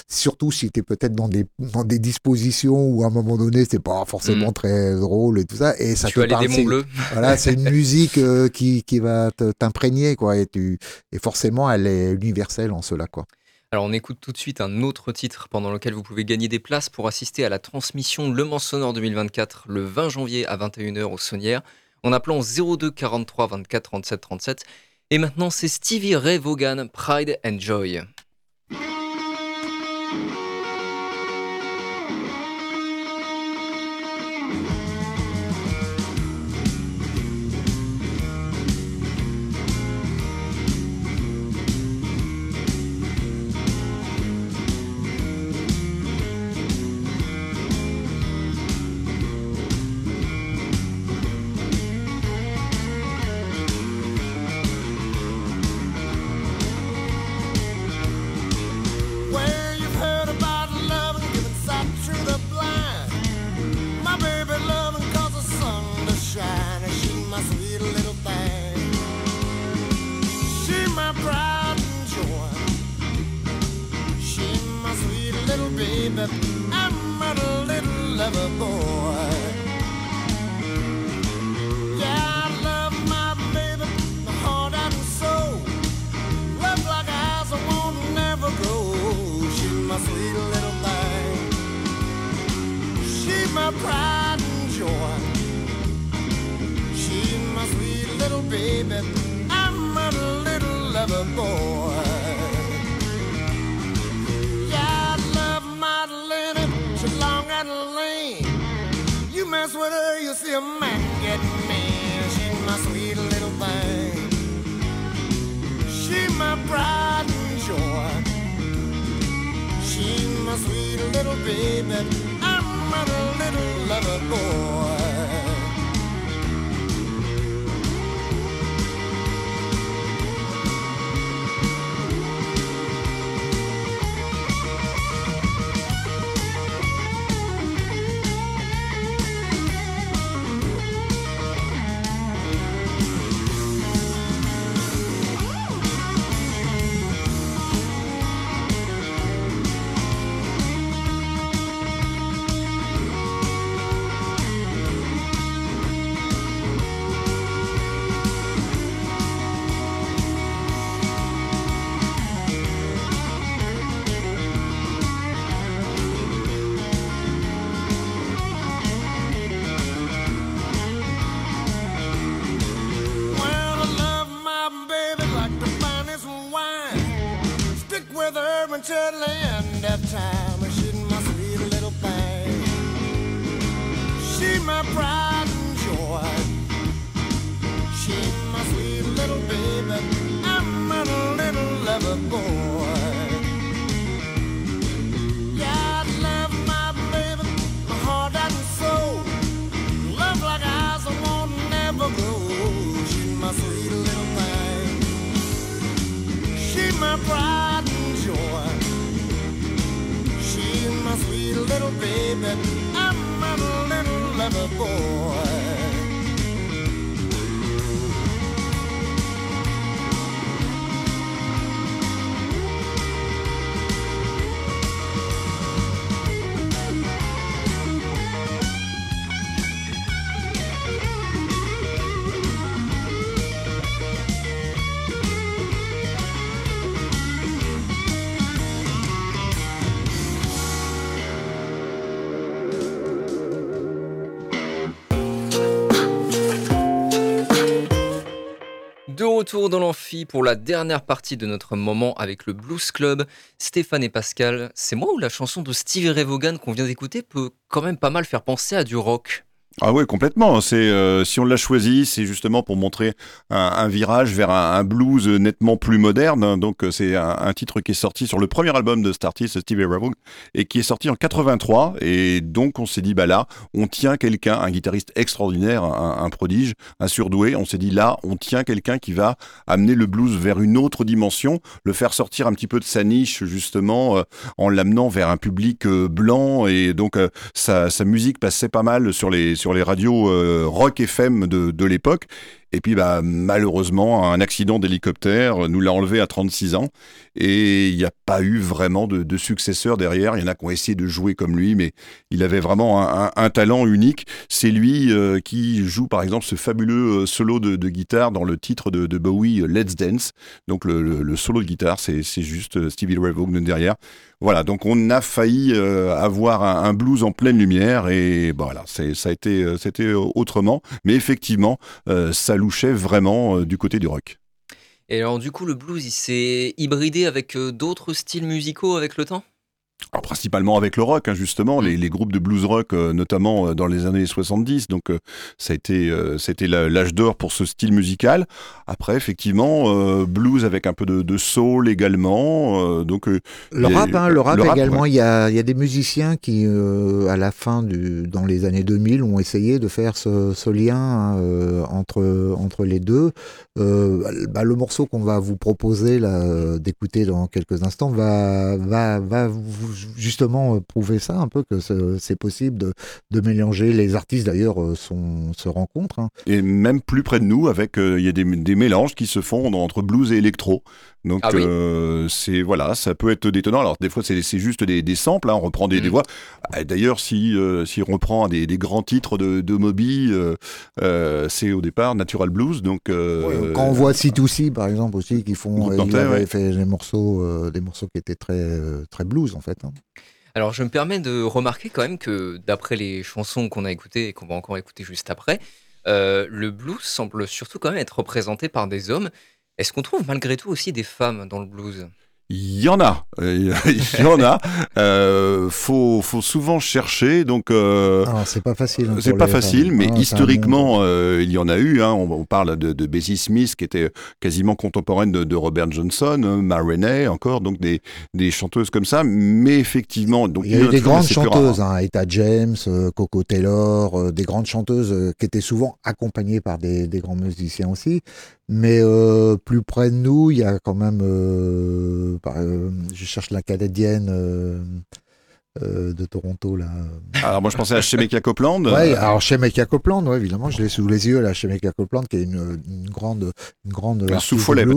surtout si tu es peut-être dans des, dans des dispositions où à un moment donné, c'est pas forcément Mm. très drôle et tout ça. Et ça tu te as les parle. démons c'est- bleus. Voilà, c'est une musique euh, qui, qui va t'imprégner, quoi. Et, tu, et forcément, elle est universelle en cela, quoi. Alors on écoute tout de suite un autre titre pendant lequel vous pouvez gagner des places pour assister à la transmission Le Mans Sonore 2024 le 20 janvier à 21h au Saunière en appelant 02 43 24 37 37. Et maintenant c'est Stevie Ray Vaughan, Pride and Joy. Baby. I'm a little lover boy. Sweet little baby. I'm a little lover boy. Time. She's my sweet little thing. She my pride and joy. My sweet little baby. I'm a little lover boy. Yeah, I love my baby, my heart and soul. Love like won't never my sweet little thing. My pride memorable. Retour dans l'amphi pour la dernière partie de notre moment avec le Blues Club. Stéphane et Pascal, c'est moi ou la chanson de Stevie Ray Vaughan qu'on vient d'écouter peut quand même pas mal faire penser à du rock? Ah ouais, complètement. C'est euh, si on l'a choisi, c'est justement pour montrer un, virage vers un, blues nettement plus moderne. Donc euh, c'est un, titre qui est sorti sur le premier album de Starty, c'est Stevie Ray Vaughan, et qui est sorti en 83. Et donc on s'est dit bah là, on tient quelqu'un, un guitariste extraordinaire, un, prodige, un surdoué. On s'est dit là, on tient quelqu'un qui va amener le blues vers une autre dimension, le faire sortir un petit peu de sa niche justement, euh, en l'amenant vers un public euh, blanc. Et donc sa, sa musique passait pas mal sur les sur les radios euh, rock FM de, de l'époque. Et puis bah, malheureusement, un accident d'hélicoptère nous l'a enlevé à 36 ans. Et il n'y a pas eu vraiment de, successeur derrière. Il y en a qui ont essayé de jouer comme lui, mais il avait vraiment un, talent unique. C'est lui euh, qui joue par exemple ce fabuleux euh, solo de, guitare dans le titre de, Bowie, euh, Let's Dance. Donc le, solo de guitare, c'est juste Stevie Ray Vaughan derrière. Voilà, donc on a failli avoir un, blues en pleine lumière et bah, voilà, ça a été, autrement. Mais effectivement, euh, ça louchait vraiment euh, du côté du rock. Et alors, du coup, le blues, il s'est hybridé avec euh, d'autres styles musicaux avec le temps? Alors, principalement avec le rock, hein, justement, les, les groupes de blues rock, euh, notamment euh, dans les années 70. Donc, euh, ça a été, euh, c'était l'âge d'or pour ce style musical. Après, effectivement, euh, blues avec un peu de, de soul également. euh, donc, euh, Le a- rap, hein, le rap le rap, également, il y, a, il y a des musiciens qui, euh, à la fin, du, dans les années 2000, ont essayé de faire ce, ce lien entre, entre les deux. Euh, bah, le morceau qu'on va vous proposer d'écouter dans quelques instants va, va, va vous justement euh, prouver ça un peu, que c'est possible de, de mélanger. Les artistes d'ailleurs euh, se rencontrent. hein. et même plus près de nous, avec euh, il y a des, des mélanges qui se font entre blues et électro. Donc, Ah oui. euh, c'est voilà, ça peut être détonnant. Alors, des fois, c'est c'est juste des, des samples. hein, on reprend des, des Mhm. voix. Ah, D'ailleurs, si euh, si on reprend des, des grands titres de, de Moby, euh, euh, c'est au départ Natural Blues. Donc, euh, Quand on voit C2C par exemple aussi qui font, Groupe il nantais, avait ouais. fait des morceaux, euh, des morceaux qui étaient très euh, très blues en fait. hein. Alors, je me permets de remarquer quand même que, d'après les chansons qu'on a écoutées et qu'on va encore écouter juste après, euh, le blues semble surtout quand même être représenté par des hommes. Est-ce qu'on trouve malgré tout aussi des femmes dans le blues? Il y en a, Euh, il y en a. Euh, faut, faut souvent chercher, donc euh, Alors, c'est pas facile. hein, c'est pas les facile, mais Ah, historiquement, euh, il y en a eu. Hein. On, on parle de, de Bessie Smith, qui était quasiment contemporaine de, de Robert Johnson, euh, Ma Rainey, encore, donc des, des chanteuses comme ça. Mais effectivement, donc Il y a eu des grandes chanteuses, hein, Etta James, Coco Taylor, des grandes chanteuses qui étaient souvent accompagnées par des, des grands musiciens aussi. Mais plus près de nous, il y a quand même, je cherche la canadienne euh, de Toronto là. Alors moi, je pensais à Shemeka Copeland. Ouais, alors chez Mecca Copeland, ouais, évidemment, je l'ai sous les yeux là, chez Mecca Copeland, qui est une, une grande, une grande.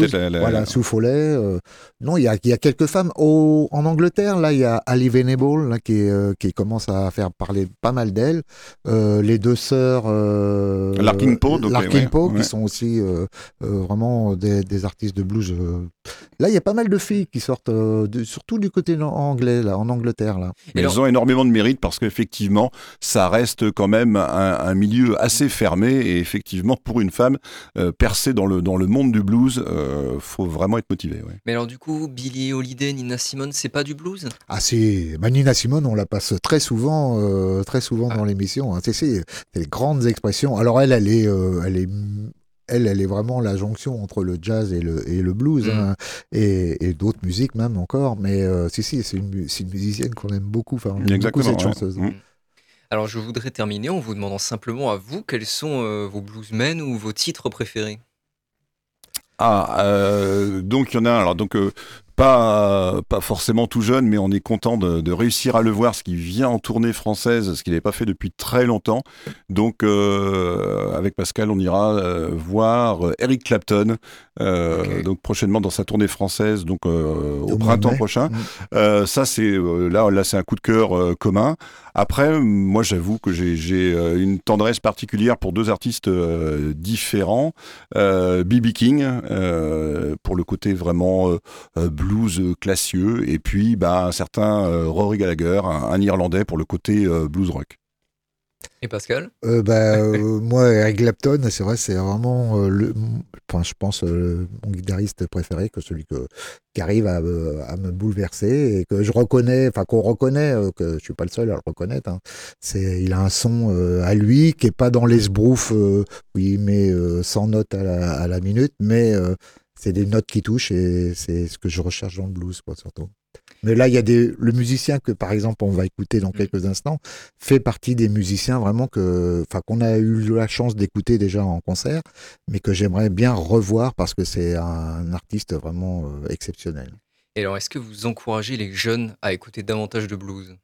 peut-être. la- la- Voilà, sous Follet. euh, non, il y a, il y a quelques femmes. Au, en Angleterre, là, il y a Ali Venable, là, qui, est, euh, qui commence à faire parler pas mal d'elle. Euh, les deux sœurs. Larkin Poe, donc, Larkin ouais, Poe, ouais. qui sont aussi vraiment des, des artistes de blues. Là, il y a pas mal de filles qui sortent, de- surtout du côté anglais, là, en Angleterre, là. Mais alors- ont énormément de mérite parce qu'effectivement, ça reste quand même un, un milieu assez fermé et effectivement, pour une femme euh, percée dans le, dans le monde du blues, euh, faut vraiment être motivé. ouais. Mais alors, du coup, Billie Holiday, Nina Simone, c'est pas du blues? Ah c'est bah, Nina Simone, on la passe très souvent, euh, très souvent Ah. dans l'émission. Hein. C'est c'est c'est les grandes expressions. Alors elle, elle est, euh, elle est, elle, elle est vraiment la jonction entre le jazz et le et le blues Mm. hein, et, et d'autres musiques même encore. Mais euh, si si, c'est une, musicienne qu'on aime beaucoup. Enfin, on aime beaucoup Exactement. cette ouais. chanteuse. Mm. Alors, je voudrais terminer en vous demandant simplement à vous quels sont euh, vos bluesmen ou vos titres préférés? Ah, euh, donc il y en a un. Alors donc euh, pas pas forcément tout jeune, mais on est content de, de réussir à le voir, ce qui vient en tournée française, ce qu'il n'avait pas fait depuis très longtemps. Donc euh, avec Pascal, on ira euh, voir euh, Eric Clapton, euh, donc prochainement dans sa tournée française, donc euh, au, Au printemps mai. prochain. Mm. Euh, ça c'est là là c'est un coup de cœur euh, commun. Après, moi j'avoue que j'ai euh, une tendresse particulière pour deux artistes euh, différents. B.B. King euh, pour le côté vraiment blues classieux et puis bah, un certain Rory Gallagher, un, Irlandais pour le côté blues rock. Et Pascal? Euh, bah, euh, moi, Eric Clapton, c'est vrai, c'est vraiment euh, le, enfin, je pense mon guitariste préféré, que celui que, qui arrive à, me- à me bouleverser et que je reconnais, enfin qu'on reconnaît, que je suis pas le seul à le reconnaître. hein. C'est, il a un son à lui qui est pas dans les sbroufs où il met euh, 100 notes à la, à la minute, mais c'est des notes qui touchent et c'est ce que je recherche dans le blues, quoi, surtout. Mais là, il y a des, le musicien que, par exemple, on va écouter dans quelques instants, fait partie des musiciens vraiment que, enfin, qu'on a eu la chance d'écouter déjà en concert, mais que j'aimerais bien revoir parce que c'est un artiste vraiment euh, exceptionnel. Et alors, est-ce que vous encouragez les jeunes à écouter davantage de blues?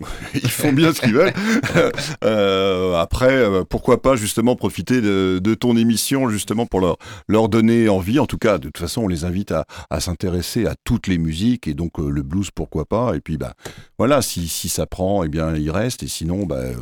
Ils font bien ce qu'ils veulent. Euh, après, euh, pourquoi pas justement profiter de, de ton émission justement pour leur, leur donner envie. En tout cas, de toute façon, on les invite à, à s'intéresser à toutes les musiques et donc euh, le blues, pourquoi pas. Et puis, bah, voilà, si, si ça prend, eh bien, ils restent. Et sinon, bah, euh,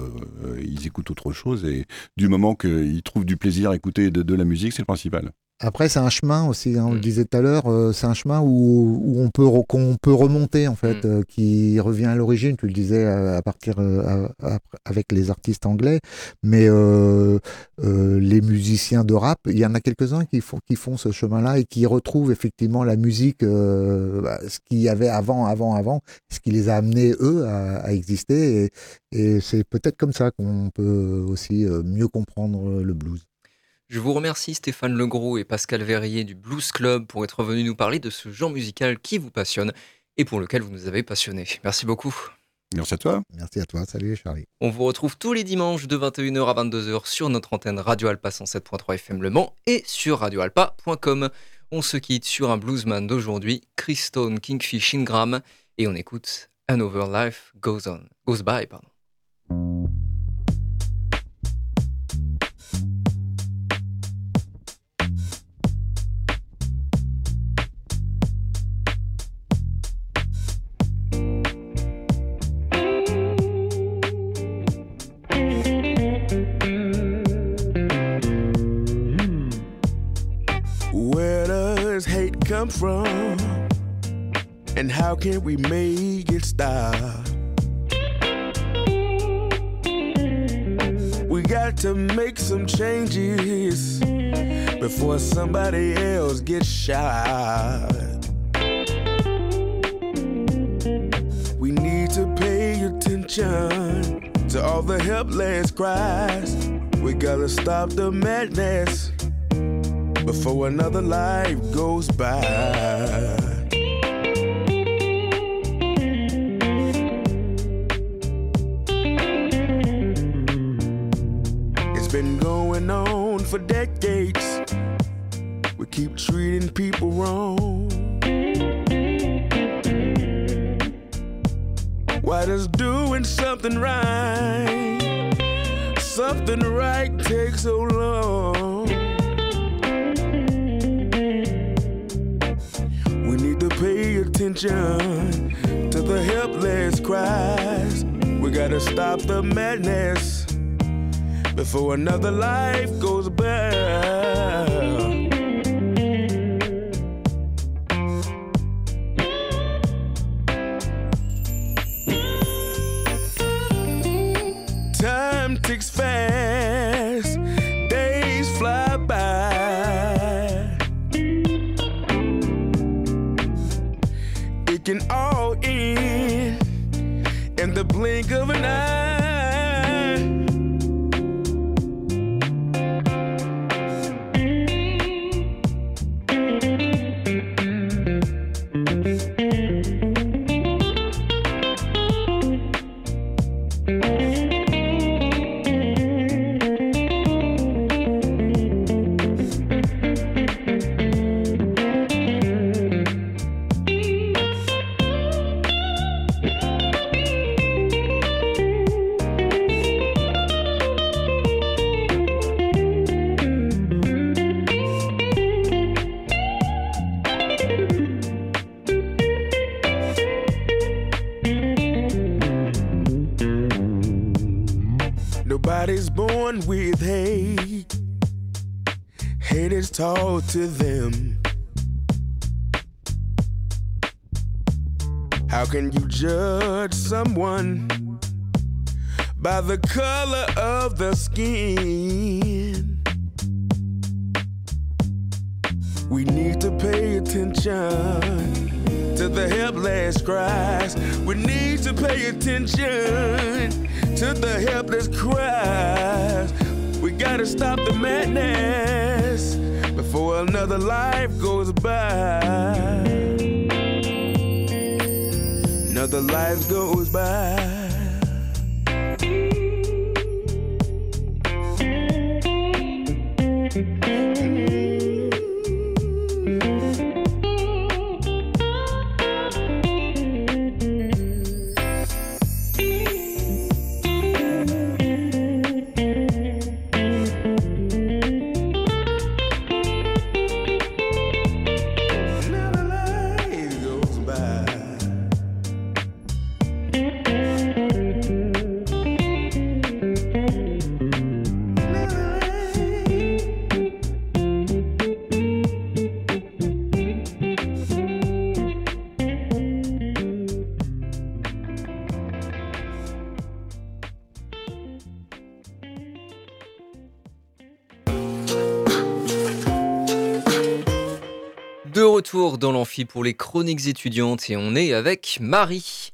ils écoutent autre chose. Et du moment qu'ils trouvent du plaisir à écouter de, de la musique, c'est le principal. Après, c'est un chemin aussi, hein, on le Mm. disait tout à l'heure, euh, c'est un chemin où, où on, peut, qu'on peut remonter, en fait, Mm. euh, qui revient à l'origine, tu le disais, à, à partir euh, à- à- avec les artistes anglais, mais euh, euh, les musiciens de rap, il y en a quelques-uns qui font, qui font ce chemin-là et qui retrouvent effectivement la musique, euh, bah, ce qu'il y avait avant, avant, avant, ce qui les a amenés, eux, à, à exister, et, et c'est peut-être comme ça qu'on peut aussi mieux comprendre le blues. Je vous remercie Stéphane Legros et Pascal Verrier du Blues Club pour être venus nous parler de ce genre musical qui vous passionne et pour lequel vous nous avez passionnés. Merci beaucoup. Merci à toi. Merci à toi, salut Charlie. On vous retrouve tous les dimanches de 21h à 22h sur notre antenne Radio Alpa 107.3 FM Le Mans et sur radioalpa.com. On se quitte sur un bluesman d'aujourd'hui, Chris Stone Kingfish Ingram, et on écoute Another Life Goes On, Goes By, pardon. Come from? And how can we make it stop? We got to make some changes before somebody else gets shot. We need to pay attention to all the helpless cries. We gotta stop the madness before another life goes by. To the helpless cries. We gotta stop the madness before another life goes to them. How can you judge someone by the color of the skin? Life goes by. Another life goes by. Retour dans l'amphi pour les chroniques étudiantes et on est avec Marie.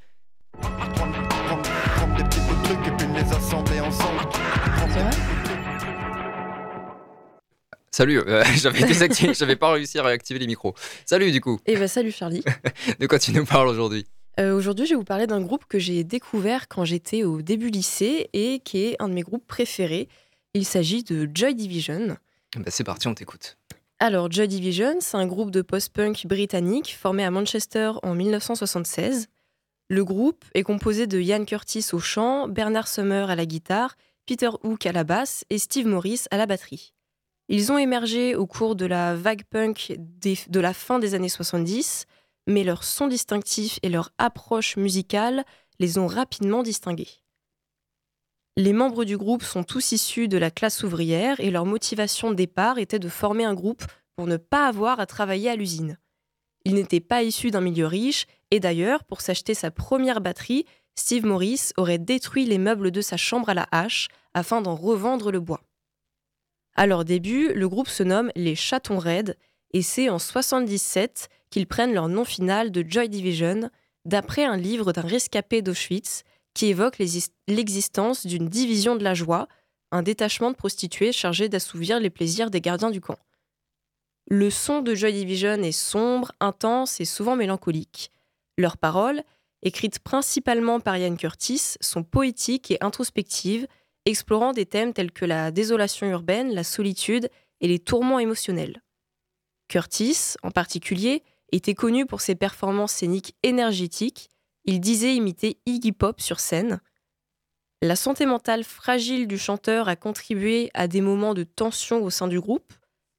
Salut, euh, j'avais désactivé, j'avais pas réussi à réactiver les micros. Salut du coup, Et bah salut Charlie. de quoi tu nous parles aujourd'hui? Euh, Aujourd'hui, je vais vous parler d'un groupe que j'ai découvert quand j'étais au début lycée et qui est un de mes groupes préférés. Il s'agit de Joy Division. bah, C'est parti, on t'écoute. Alors, Joy Division, c'est un groupe de post-punk britannique formé à Manchester en 1976. Le groupe est composé de Ian Curtis au chant, Bernard Summer à la guitare, Peter Hook à la basse et Steve Morris à la batterie. Ils ont émergé au cours de la vague punk de la fin des années 70, mais leur son distinctif et leur approche musicale les ont rapidement distingués. Les membres du groupe sont tous issus de la classe ouvrière et leur motivation de départ était de former un groupe pour ne pas avoir à travailler à l'usine. Ils n'étaient pas issus d'un milieu riche et d'ailleurs, pour s'acheter sa première batterie, Steve Morris aurait détruit les meubles de sa chambre à la hache afin d'en revendre le bois. À leur début, le groupe se nomme les Chatons Raids et c'est en 77 qu'ils prennent leur nom final de Joy Division d'après un livre d'un rescapé d'Auschwitz qui évoque l'existence d'une division de la joie, un détachement de prostituées chargé d'assouvir les plaisirs des gardiens du camp. Le son de Joy Division est sombre, intense et souvent mélancolique. Leurs paroles, écrites principalement par Ian Curtis, sont poétiques et introspectives, explorant des thèmes tels que la désolation urbaine, la solitude et les tourments émotionnels. Curtis, en particulier, était connu pour ses performances scéniques énergétiques. Il disait imiter Iggy Pop sur scène. La santé mentale fragile du chanteur a contribué à des moments de tension au sein du groupe,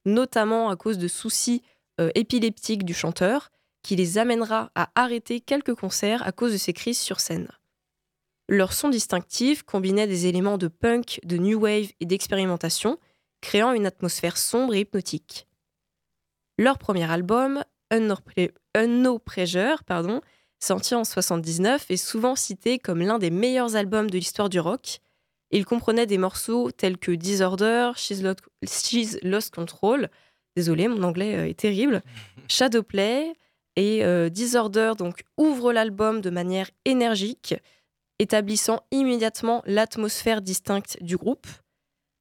notamment à cause de soucis euh, épileptiques du chanteur, qui les amènera à arrêter quelques concerts à cause de ses crises sur scène. Leur son distinctif combinait des éléments de punk, de new wave et d'expérimentation, créant une atmosphère sombre et hypnotique. Leur premier album, Unknown Pressure, pardon, sorti en 79, est souvent cité comme l'un des meilleurs albums de l'histoire du rock. Il comprenait des morceaux tels que Disorder, She's Lost, She's Lost Control, désolé, mon anglais euh, est terrible, Shadowplay et euh, Disorder donc ouvre l'album de manière énergique, établissant immédiatement l'atmosphère distincte du groupe.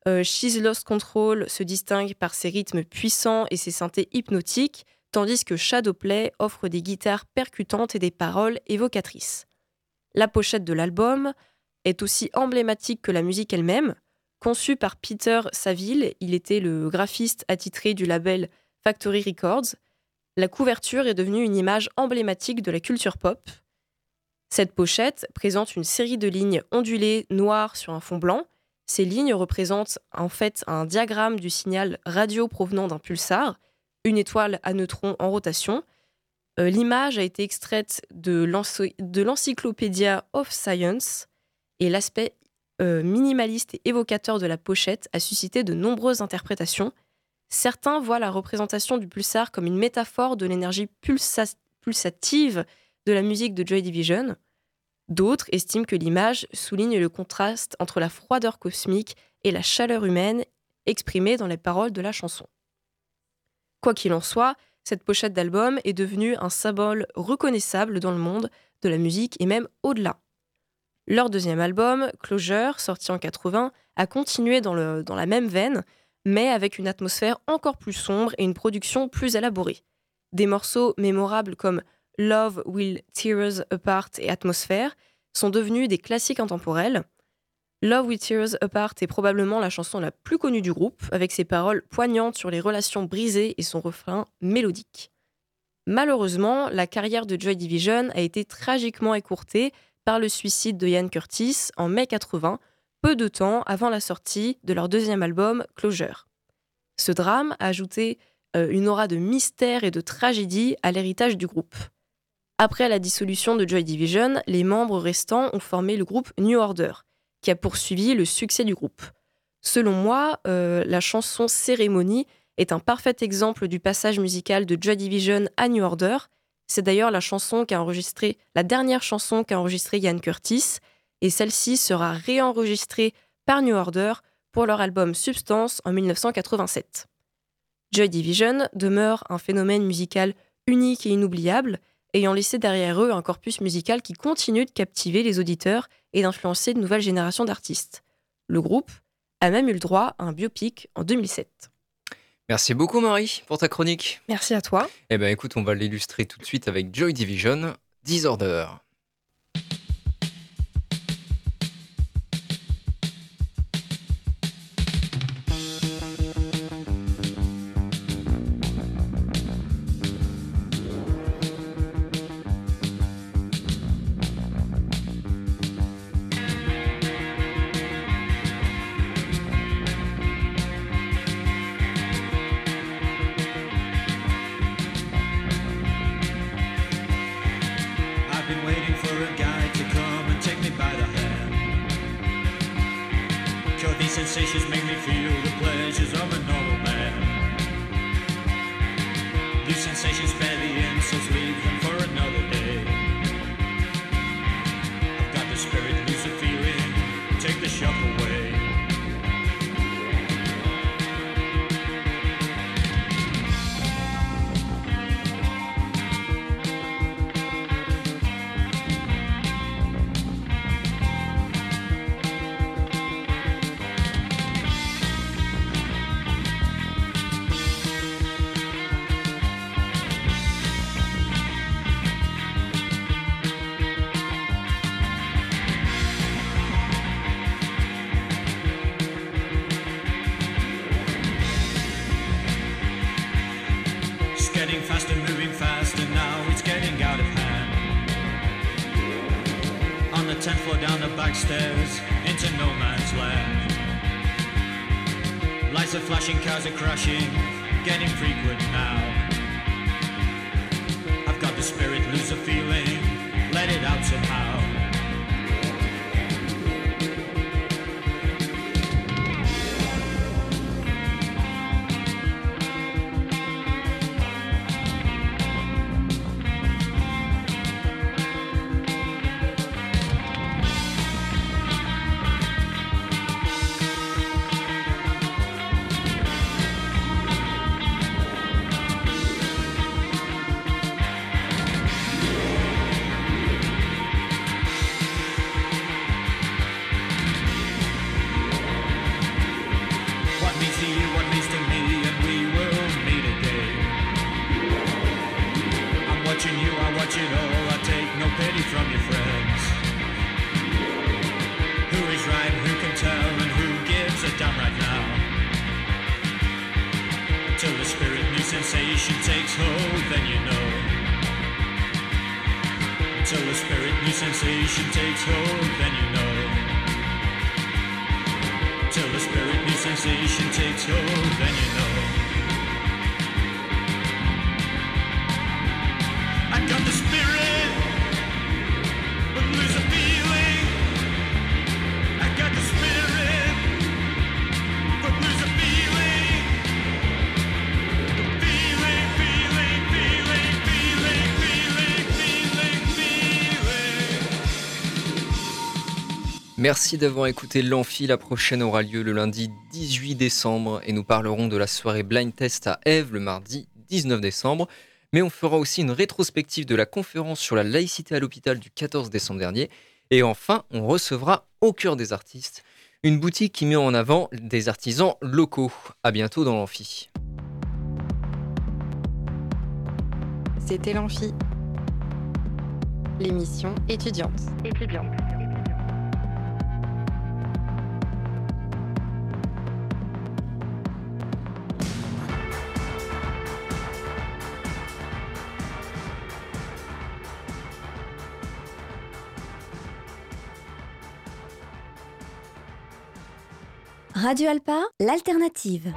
Euh, She's Lost Control se distingue par ses rythmes puissants et ses synthés hypnotiques, tandis que Shadowplay offre des guitares percutantes et des paroles évocatrices. La pochette de l'album est aussi emblématique que la musique elle-même. Conçu par Peter Saville, il était le graphiste attitré du label Factory Records. La couverture est devenue une image emblématique de la culture pop. Cette pochette présente une série de lignes ondulées noires sur un fond blanc. Ces lignes représentent en fait un diagramme du signal radio provenant d'un pulsar, une étoile à neutrons en rotation. Euh, L'image a été extraite de l'ency- de l'Encyclopédia of Science et l'aspect euh, minimaliste et évocateur de la pochette a suscité de nombreuses interprétations. Certains voient la représentation du pulsar comme une métaphore de l'énergie pulsa- pulsative de la musique de Joy Division. D'autres estiment que l'image souligne le contraste entre la froideur cosmique et la chaleur humaine exprimée dans les paroles de la chanson. Quoi qu'il en soit, cette pochette d'album est devenue un symbole reconnaissable dans le monde de la musique et même au-delà. Leur deuxième album, Closure, sorti en 80, a continué dans, dans la même veine, mais avec une atmosphère encore plus sombre et une production plus élaborée. Des morceaux mémorables comme Love Will Tear Us Apart et Atmosphère sont devenus des classiques intemporels. Love Will Tear Us Apart est probablement la chanson la plus connue du groupe, avec ses paroles poignantes sur les relations brisées et son refrain mélodique. Malheureusement, la carrière de Joy Division a été tragiquement écourtée par le suicide de Ian Curtis en mai 80, peu de temps avant la sortie de leur deuxième album Closure. Ce drame a ajouté euh, une aura de mystère et de tragédie à l'héritage du groupe. Après la dissolution de Joy Division, les membres restants ont formé le groupe New Order, qui a poursuivi le succès du groupe. Selon moi, euh, la chanson Cérémonie est un parfait exemple du passage musical de Joy Division à New Order. C'est d'ailleurs la chanson qu'a enregistré, la dernière chanson qu'a enregistrée Ian Curtis, et celle-ci sera réenregistrée par New Order pour leur album Substance en 1987. Joy Division demeure un phénomène musical unique et inoubliable, ayant laissé derrière eux un corpus musical qui continue de captiver les auditeurs et d'influencer de nouvelles générations d'artistes. Le groupe a même eu le droit à un biopic en 2007. Merci beaucoup Marie pour ta chronique. Merci à toi. Eh ben écoute, on va l'illustrer tout de suite avec Joy Division, Disorder. Watching you, all, I take no pity from your friends. Who is right, who can tell, and who gives a damn right now? Till the spirit new sensation takes hold, then you know. Till the spirit new sensation takes hold, then you know. Till the spirit new sensation takes hold, then you know. Merci d'avoir écouté l'Amphi. La prochaine aura lieu le lundi 18 décembre et nous parlerons de la soirée Blind Test à Eve le mardi 19 décembre. Mais on fera aussi une rétrospective de la conférence sur la laïcité à l'hôpital du 14 décembre dernier. Et enfin, on recevra Au cœur des artistes, une boutique qui met en avant des artisans locaux. À bientôt dans l'Amphi. C'était l'Amphi, l'émission étudiante. Étudiante. Radio Alpa, l'alternative.